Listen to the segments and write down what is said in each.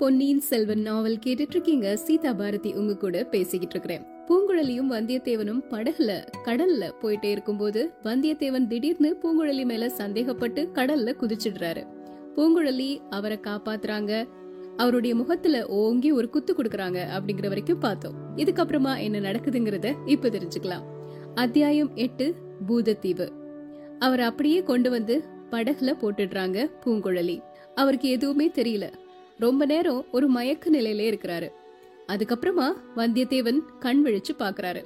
பொன்னியின் செல்வன் நாவல் கேட்டுட்டு இருக்கீங்க சீதா பாரதி உங்க கூட பேசிக்கிட்டு இருக்கிறேன் பூங்குழலியும் வந்தியத்தேவனும் படகுல கடல்ல போயிட்டே இருக்கும்போது வந்தியத்தேவன் திடீர்னு பூங்குழலி மேல சந்தேகப்பட்டு கடல்ல குதிச்சிடுறாரு. பூங்குழலி அவரை காப்பாத்துறாங்க. அவருடைய முகத்துல ஓங்கி ஒரு குத்து கொடுக்கறாங்க அப்படிங்கிற வரைக்கும் பார்த்தோம். இதுக்கப்புறமா என்ன நடக்குதுங்கிறத இப்ப தெரிஞ்சுக்கலாம். அத்தியாயம் எட்டு பூதத்தீவு. அவர் அப்படியே கொண்டு வந்து படகுல போட்டுடுறாங்க பூங்குழலி. அவருக்கு எதுவுமே தெரியல. ரொம்ப நேரம் ஒரு மயக்க நிலையிலே இருக்கிறாரு. அதுக்கப்புறமா வந்தியத்தேவன் கண் விழிச்சு பாக்குறாரு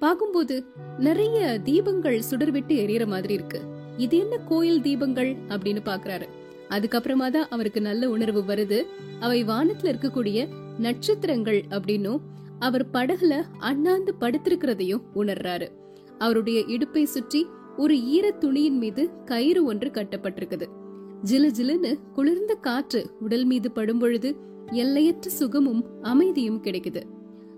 பாக்கும்போது நிறைய தீபங்கள் சுடர்விட்டு எரியற மாதிரி இருக்கு. இது என்ன கோயில் தீபங்கள் அப்படின்னு பாக்குறாரு அதுக்கப்புறமா தான் அவருக்கு நல்ல உணர்வு வருது. அவை வானத்துல இருக்கக்கூடிய நட்சத்திரங்கள் அப்படின்னும் அவர் படகுல அண்ணாந்து படுத்திருக்கிறதையும் உணர்றாரு. அவருடைய இடுப்பை சுற்றி ஒரு ஈர துணியின் மீது கயிறு ஒன்று கட்டப்பட்டிருக்குது. ஜிலு ஜிலுன்னு குளிர்ந்த காற்று உடல் மீது படும் பொழுது எல்லையற்ற சுகமும் அமைதியும் கிடைக்குது.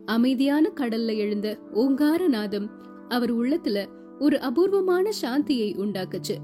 அமைதியான கடல்ல எழுந்த ஓங்கார நாதம் அவர் உள்ளத்துல ஒரு அபூர்வமான சாந்தியை உண்டாக்குச்சு.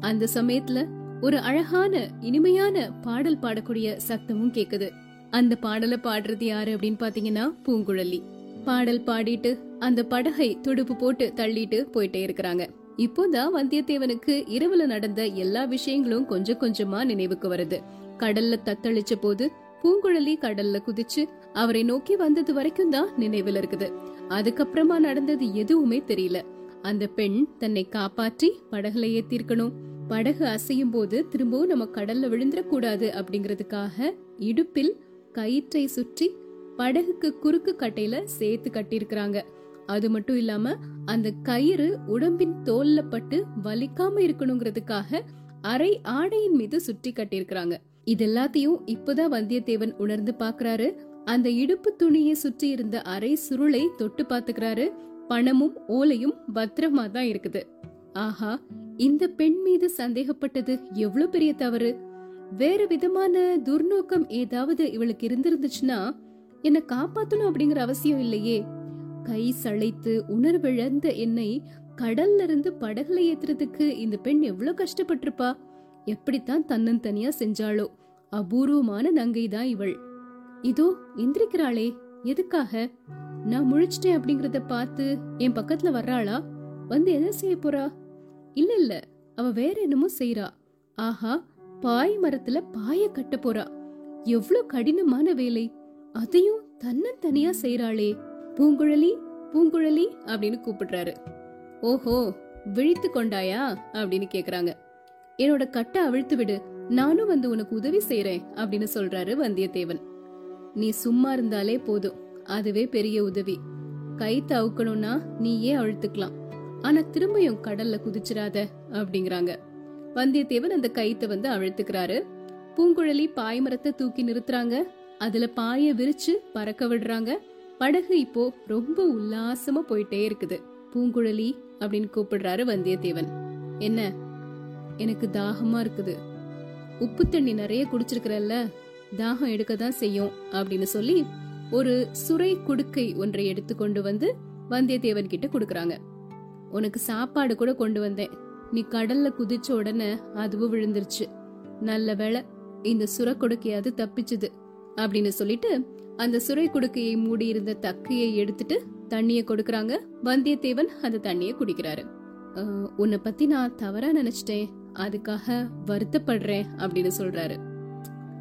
அந்த சமயத்துல ஒரு அழகான இனிமையான பாடல் பாடக்கூடிய சத்தமும் கேக்குது. அந்த பாடலை பாடுறது யாரு அப்படின்னு பாத்தீங்கன்னா பூங்குழலி. பாடல் பாடிட்டு அந்த படகை துடுப்பு போட்டு தள்ளிட்டு போயிட்டே இருக்கிறாங்க. இப்போதான் வந்தியத்தேவனுக்கு இரவுல நடந்த எல்லா விஷயங்களும் கொஞ்சம் கொஞ்சமா நினைவுக்கு வருது. கடல்ல தத்தளிச்ச போது பூங்குழலி கடல்ல குதிச்சு அவரை நோக்கி வந்தது வரைக்கும் தான் நினைவுல இருக்குது. அதுக்கப்புறமா நடந்தது எதுவுமே தெரியல. அந்த பெண் தன்னை காப்பாற்றி படகுல ஏத்திருக்கணும். படகு அசையும் போது திரும்பவும் நம்ம கடல்ல விழுந்துடக்கூடாது அப்படிங்கறதுக்காக இடுப்பில் கயிற்றை சுற்றி படகுக்கு குறுக்கு கட்டையில சேர்த்து கட்டியிருக்கிறாங்க. அது மட்டும் இல்லாம அந்த கயிறு உடம்பின் தோல்ல பட்டு வலிக்காம இருக்கணுங்கிறதுக்காக அரை ஆடையின் மீது சுற்றி கட்டியிருக்கிறாங்க. இது எல்லாத்தையும் இப்பதான் வந்தியத்தேவன் உணர்ந்து பாக்குறாரு அந்த இடுப்பு துணியை சுற்றி இருந்த அரை சுருளை தொட்டு பாத்துக்கிறாரு பணமும் ஓலையும் பத்திரமா தான் இருக்குது. ஆஹா இந்த பெண் மீது சந்தேகப்பட்டது எவ்வளவு பெரிய தவறு? வேற விதமான துர்நோக்கம் ஏதாவது இவளுக்கு இருந்திருந்துச்சுன்னா என்ன காப்பாத்தணும் அப்படிங்கிற அவசியம் இல்லையே. கை சளைத்து உணர்விழந்த என்னை கடல்ல இருந்து படகுல ஏத்துறதுக்கு இந்த பெண் எவ்வளவு கஷ்டப்பட்டிருப்பா? எப்படித்தான் தன்னன் தனியா செஞ்சாளோ? அபூர்வமான நங்கை தான் இவள். இதோ எந்திரிக்கிறாளே. எதுக்காக? நான் முழிச்சிட்டேன் அப்படிங்கறத பார்த்து என் பக்கத்துல வர்றாளா? வந்து என்ன செய்ய போறா? இல்ல இல்ல. அவ வேற என்னமோ செய்யறா ஆஹா பாய் மரத்துல பாய கட்ட போறா. எவ்வளவு கடினமான வேலை. அதையும் தன்னன் தனியா செய்றாளே. பூங்குழலி பூங்குழலி அப்படின்னு கூப்பிடுறாரு. ஓஹோ விழித்து கொண்டாயா? அப்படின்னு கேக்குறாங்க. என்னோட கட்டை அவிழ்த்து விடு நானும் வந்து உனக்கு உதவி செய்யறேன் அப்படின்னு சொல்றாரு வந்தியத்தேவன். நீ சும்மா இருந்தாலே போதும் அதுவே பெரிய உதவி. கை தவுக்கணும்னா நீயே அழுத்துக்கலாம் ஆனா திரும்பியும் கடல்ல குதிச்சிராத அப்படிங்கிறாங்க. வந்தியத்தேவன் அந்த கைத்தை வந்து அழுத்துக்கிறாரு பூங்குழலி பாய்மரத்தை தூக்கி நிறுத்துறாங்க. அதுல பாய விரிச்சு பறக்க விடுறாங்க. படகு இப்போ ரொம்ப உல்லாசமா போயிட்டே இருக்குது. பூங்குழலி அப்படின்னு கூப்பிடுறாரு வந்தியத்தேவன். என்ன? எனக்கு தாகமா இருக்குது. உப்பு தண்ணி நிறைய குடிச்சிருக்கிறல்ல தாகம் எடுக்க தான் செய்யும் அப்படின்னு சொல்லி ஒரு சுரை குடுக்கை ஒன்றை எடுத்து கொண்டு வந்து வந்தியத்தேவன் கிட்ட கொடுக்கறாங்க. உனக்கு சாப்பாடு கூட கொண்டு வந்தேன். நீ கடல்ல குதிச்ச உடனே அதுவும் விழுந்துருச்சு. நல்ல வேலை இந்த சுர கொடுக்கையாவது தப்பிச்சுது அப்படின்னு சொல்லிட்டு அந்த சுரை குடுக்கையை மூடி இருந்த தக்கையை எடுத்துட்டு தண்ணிய கொடுக்கறாங்க. வந்தியத்தேவன் அந்த தண்ணிய குடிக்கிறாரு. உன்னை பத்தி நான் தவறா நினைச்சிட்டேன். அதுக்காக வருத்தப்படுறேன் அப்படின்னு சொல்றாரு.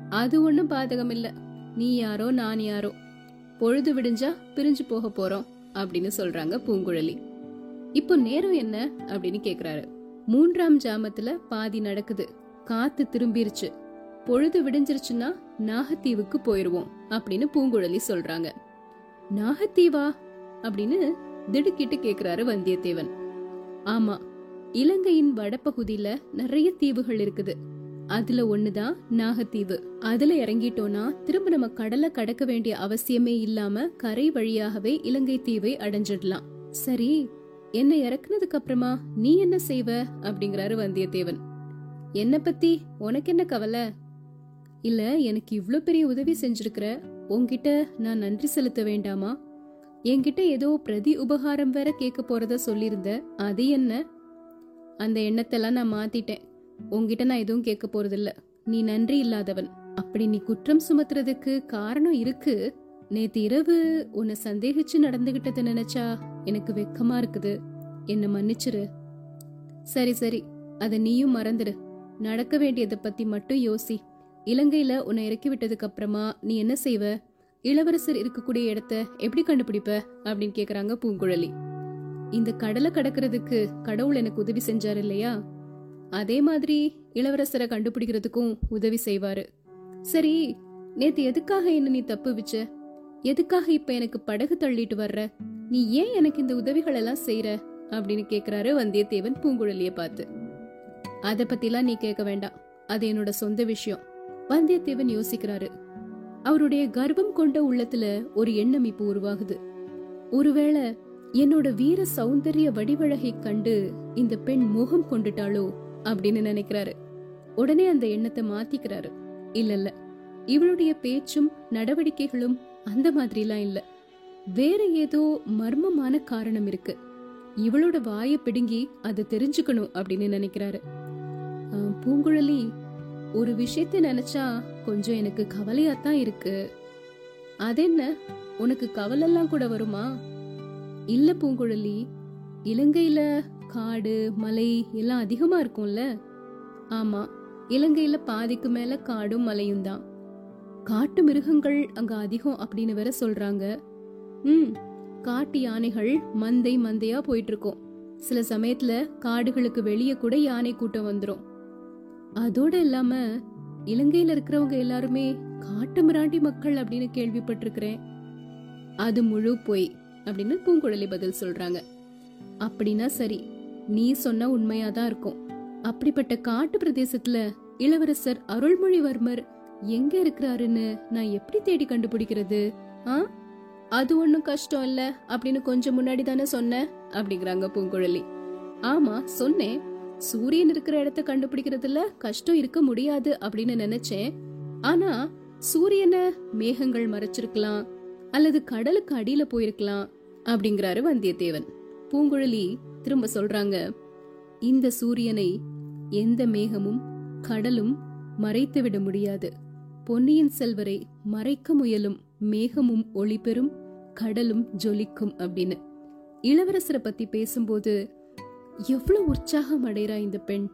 அது ஒண்ணும் பாதகம் இல்ல. நீ யாரோ நான் யாரோ. பொழுது விடிஞ்சா பிரிஞ்சு போக போறோம் அப்படின்னு சொல்றாங்க பூங்குழலி. இப்போ நேரம் என்ன? அப்படின்னு கேக்குறாரு. மூன்றாம் ஜாமத்துல பாதி நடக்குது. காத்து திரும்பிருச்சு. பொழுது விடிஞ்சிருச்சுன்னா நாகத்தீவுக்கு போயிருவோம் அப்படின்னு பூங்குழலி சொல்றாங்க. நாகத்தீவா? அப்படின்னு திடுக்கிட்டு கேக்குறாரு வந்தியத்தேவன். ஆமா இலங்கையின் வடபகுதியில நிறைய தீவுகள் இருக்குது. அதுல ஒண்ணுதான் நாகத்தீவு. அதுல இறங்கிட்டோம்னா திரும்ப நம்ம கடலை கடக்க வேண்டிய அவசியமே இல்லாம கரை வழியாகவே இலங்கை தீவை அடைஞ்சிடலாம். சரி என்ன இறக்குனதுக்கு அப்புறமா நீ என்ன செய்வ? அப்படிங்கிறாரு வந்தியத்தேவன். என்ன பத்தி உனக்கு என்ன கவலை? இல்ல எனக்கு இவ்ளோ பெரிய உதவி செஞ்சிருக்கிற உன்கிட்ட நான் நன்றி செலுத்த வேண்டாமா? என்கிட்ட ஏதோ பிரதி உபகாரம் வேற கேட்க போறத சொல்லியிருந்த அது என்ன? அந்த எண்ணத்தெல்லாம் நான் மாத்திட்டேன். உன்கிட்ட நான் எதுவும் கேட்க போறதில்ல. நீ நன்றி இல்லாதவன். அப்படி நீ குற்றம் சுமத்துறதுக்கு காரணம் இருக்கு. நேத்து இரவு உன்னை சந்தேகிச்சு நடந்துகிட்டத நினைச்சா எனக்கு வெக்கமா இருக்குது. என்ன மன்னிச்சிரு. சரி சரி. அத நீயும் மறந்துடு நடக்க வேண்டியதை பத்தி மட்டும் யோசி. இலங்கையில உன்னை இறக்கி விட்டதுக்கு அப்புறமா நீ என்ன செய்வ? இளவரசர் இருக்கக்கூடிய இடத்த எப்படி கண்டுபிடிப்ப? அப்படின்னு கேக்குறாங்க பூங்குழலி. இந்த கடலை கடக்கிறதுக்கு கடவுள் எனக்கு உதவி செஞ்சாரு இல்லையா? அதே மாதிரி இளவரசரை கண்டுபிடிக்கிறதுக்கும் உதவி செய்வாரு. சரி நேத்து எதுக்காக என்ன நீ தப்பு வச்ச? எதுக்காக இப்ப எனக்கு படகு தள்ளிட்டு வர்ற? நீ ஏன் எனக்கு இந்த உதவிகள் எல்லாம் செய்யற அப்படின்னு கேக்குறாரு வந்தியத்தேவன் பூங்குழலிய பார்த்து. அத பத்திலாம் நீ கேட்க வேண்டாம். அது என்னோட சொந்த விஷயம். வந்தியத்தேவன் யோசிக்கிறாரு. அவருடைய கர்வம் கொண்ட உள்ளத்துல ஒரு எண்ணம் இப்போ உருவாகுது. ஒருவேளை என்னோட வீர சௌந்தரிய வடிவழகை கண்டு இந்த பெண் மோகம் கொண்டுட்டாளோ அப்படின்னு நினைக்கிறாரு. உடனே அந்த எண்ணத்தை மாத்திக்கிறாரு. இல்ல இல்ல இவளுடைய பேச்சும் நடவடிக்கைகளும் அந்த மாதிரிலாம் இல்ல. வேற ஏதோ மர்மமான காரணம் இருக்கு. இவளோட வாயை பிடுங்கி அதை தெரிஞ்சுக்கணும் அப்படின்னு நினைக்கிறாரு. ஆஹ், பூங்குழலி ஒரு விஷயத்த நினைச்சா கொஞ்சம் எனக்கு கவலையாத்தான் இருக்கு. அதென்ன? உனக்கு கவலெல்லாம் கூட வருமா? இல்ல பூங்குழலி இலங்கையில காடு மலை எல்லாம் அதிகமா இருக்கும்ல? ஆமா இலங்கையில பாதிக்கு மேல காடும் மலையும் தான். காட்டு மிருகங்கள் அங்க அதிகம் அப்படின்னு வேற சொல்றாங்க. ம் காட்டு யானைகள் மந்தை மந்தையா போயிட்டு இருக்கும். சில சமயத்துல காடுகளுக்கு வெளியே கூட யானை கூட்டம் வந்துடும் அதோட இல்லாம இலங்கையில இருக்கிறவங்க எல்லாருமே காட்டு மிராண்டி மக்கள் அப்படின்னு கேள்விப்பட்டிருக்கிறேன். அது முழு பொய் அப்படின்னு பூங்குழலி பதில் சொல்றாங்க. அப்படின்னா சரி நீ சொன்ன உண்மையாதான் இருக்கும். அப்படிப்பட்ட காட்டு பிரதேசத்துல இளவரசர் அருள்மொழிவர்மர் எங்க இருக்கிறாருன்னு நான் எப்படி தேடி கண்டுபிடிக்கிறது? ஆ? அது ஒண்ணும் கஷ்டம் இல்ல அப்படின்னு கொஞ்சம் முன்னாடி தானே சொன்ன? அப்படிங்கிறாங்க பூங்குழலி. ஆமா சொன்னேன். சூரியன் இருக்கிற இடத்த கண்டுபிடிக்கிறதுல கஷ்டம் இருக்க முடியாது அப்படின்னு நினைச்சேன். ஆனா சூரியனை மேகங்கள் மறைச்சிருக்கலாம் அல்லது கடலுக்கு அடியில போயிருக்கலாம் அப்படிங்கிறாரு வந்தியத்தேவன். பூங்குழலி திரும்ப சொல்றாங்க இந்த சூரியனை எந்த மேகமும் கடலும் மறைத்துவிட முடியாது. பொன்னியின் செல்வரை மறைக்க முயலும் மேகமும் ஒளி பெறும் கடலும் ஜொலிக்கும் அப்படின்னு. இளவரசரை பத்தி பேசும்போது எவ்வளவு உற்சாகம் அடைறா இந்த பெண்.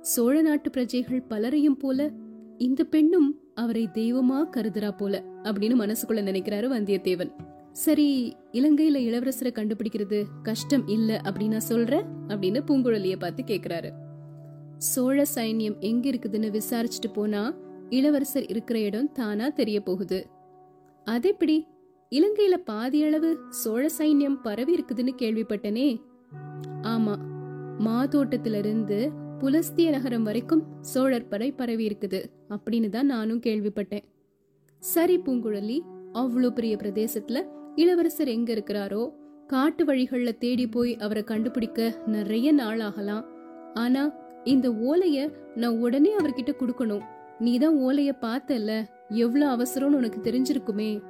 சோழ நாட்டு பிரஜைகள் பலரையும் போல இந்த பெண்ணும் அவரை தெய்வமா கருதுறா போல அப்படின்னு மனசுக்குள்ள நினைக்கிறாரு வந்தியத்தேவன். சரி இலங்கையில இளவரசரை கண்டுபிடிக்கிறது கஷ்டம் இல்ல அப்படின்னு சொல்ற? அப்படின்னு பூங்குழலிய பார்த்து கேக்குறாரு. சோழ சைன்யம் எங்க இருக்குதுன்னு விசாரிச்சுட்டு போனா இளவரசர் இருக்கிற இடம் தானா தெரிய போகுது. அதெப்படி இலங்கையில பாதி அளவு சோழ சைன்யம் பரவி இருக்குதுன்னு கேள்விப்பட்டனே. ஆமா மாதோட்டத்துல இருந்து புலஸ்திய நகரம் வரைக்கும் சோழர் படை பரவி இருக்குது அப்படின்னு தான் நானும் கேள்விப்பட்டேன். சரி பூங்குழலி அவ்வளோ பெரிய பிரதேசத்துல இளவரசர் எங்க இருக்கிறாரோ காட்டு வழிகள்ல தேடி போய் அவரை கண்டுபிடிக்க நிறைய நாள் ஆகலாம். ஆனா இந்த ஓலைய நான் உடனே அவர்கிட்ட கொடுக்கணும். நீதான் ஓலைய பார்த்தல எவ்வளவு அவசரம்னு உனக்கு தெரிஞ்சிருக்குமே.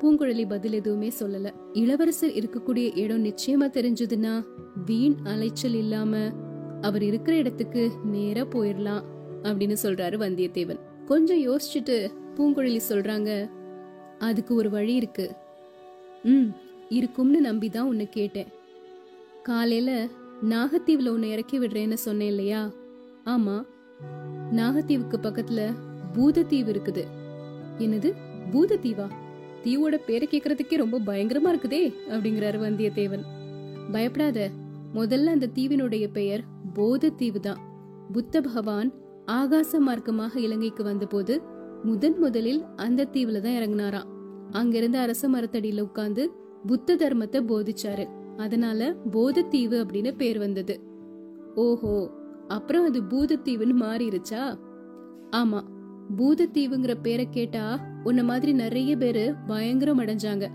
பூங்குழலி பதில் எதுவுமே சொல்லல. இளவரசர் இருக்கக்கூடிய இடம் நிச்சயமா தெரிஞ்சதுன்னா வீண் அலைச்சல் இல்லாம அவர் இருக்கிற இடத்துக்கு நேரா போயிடலாம் அப்படின்னு சொல்றாரு வந்தியத்தேவன். கொஞ்சம் யோசிச்சுட்டு பூங்குழலி சொல்றாங்க அதுக்கு ஒரு வழி இருக்கு. ம் இருக்கும்னு நம்பிதான் உன்னை கேட்டேன். காலையில நாகத்தீவுல உன்னை இறக்கி விடுறேன்னு சொன்னேன் இல்லையா? ஆமா. நாகத்தீவுக்கு பக்கத்துல பூதத்தீவு இருக்குது. என்னது? பூதத்தீவா? தீவோட பேரை கேக்குறதுக்கே ரொம்ப பயங்கரமா இருக்குதே அப்படிங்கிறாரு வந்தியத்தேவன். பயப்படாத முதல்ல அந்த தீவினுடைய பெயர் போத தீவு தான். புத்த பகவான் ஆகாச மார்க்கமாக இலங்கைக்கு வந்தபோது முதன் முதலில் அந்த தீவுல தான் இறங்கினாராம். அங்கிருந்த அரச மரத்தடியில உட்கார்ந்து புத்த தர்மத்தை போதிச்சாரு. அதனால போதத்தீவு அப்படின்னு பேர் வந்தது. ஓஹோ அப்புறம் அது பூதத்தீவுன்னு மாறிடுச்சா ஆமா பூதத்தீவுங்கிற பேரை கேட்டா உன்ன மாதிரி நிறைய பேரு பயங்கரம் அடைஞ்சாங்க.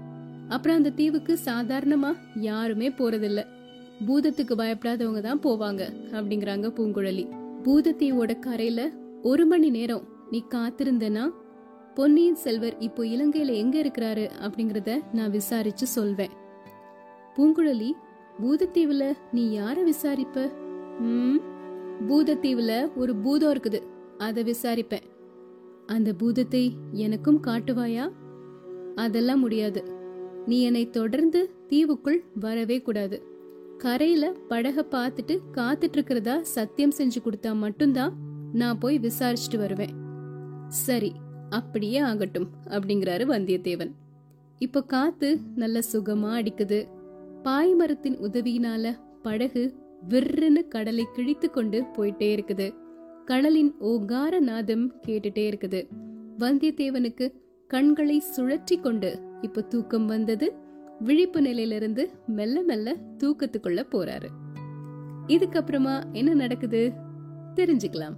அப்புறம் அந்த தீவுக்கு சாதாரணமா யாருமே போறதில்ல. பூதத்துக்கு பயப்படாதவங்க தான் போவாங்க அப்படிங்கிறாங்க பூங்குழலி. பூதத்தீவோட கரையில ஒரு மணி நேரம் நீ காத்திருந்தனா? பொன்னியின் செல்வர் இப்போ இலங்கையில எங்க இருக்கிறாரு அப்படிங்கறத நான் விசாரிச்சு சொல்வேன். பூங்குழலி பூதத்தீவுல நீ யார விசாரிப்ப? ம் பூதத்தீவுல ஒரு பூதம் இருக்குது. அதை விசாரிப்பேன். அந்த பூதத்தை எனக்கும் காட்டுவாயா? அதெல்லாம் முடியாது. நீ என்னை தொடர்ந்து தீவுக்குள் வரவே கூடாது. கரையில படக பார்த்துட்டு காத்துட்டு இருக்கிறதா சத்தியம் செஞ்சு கொடுத்தா மட்டும்தான் நான் போய் விசாரிச்சுட்டு வருவேன். சரி அப்படியே ஆகட்டும் அப்படிங்கிறாரு வந்தியத்தேவன். இப்போ காத்து நல்ல சுகமா அடிக்குது. பாய்மரத்தின் உதவியினால படகு விற்றுன்னு கடலை கிழித்து கொண்டு போயிட்டே இருக்குது. கடலின் ஓகார நாதம் கேட்டுட்டே இருக்குது. வந்தியத்தேவனுக்கு கண்களை சுழற்றி கொண்டு இப்ப தூக்கம் வந்தது. விழிப்பு நிலையிலிருந்து மெல்ல மெல்ல தூக்கத்துக்குள்ள போறாரு. இதுக்கப்புறமா என்ன நடக்குது? தெரிஞ்சுக்கலாம்.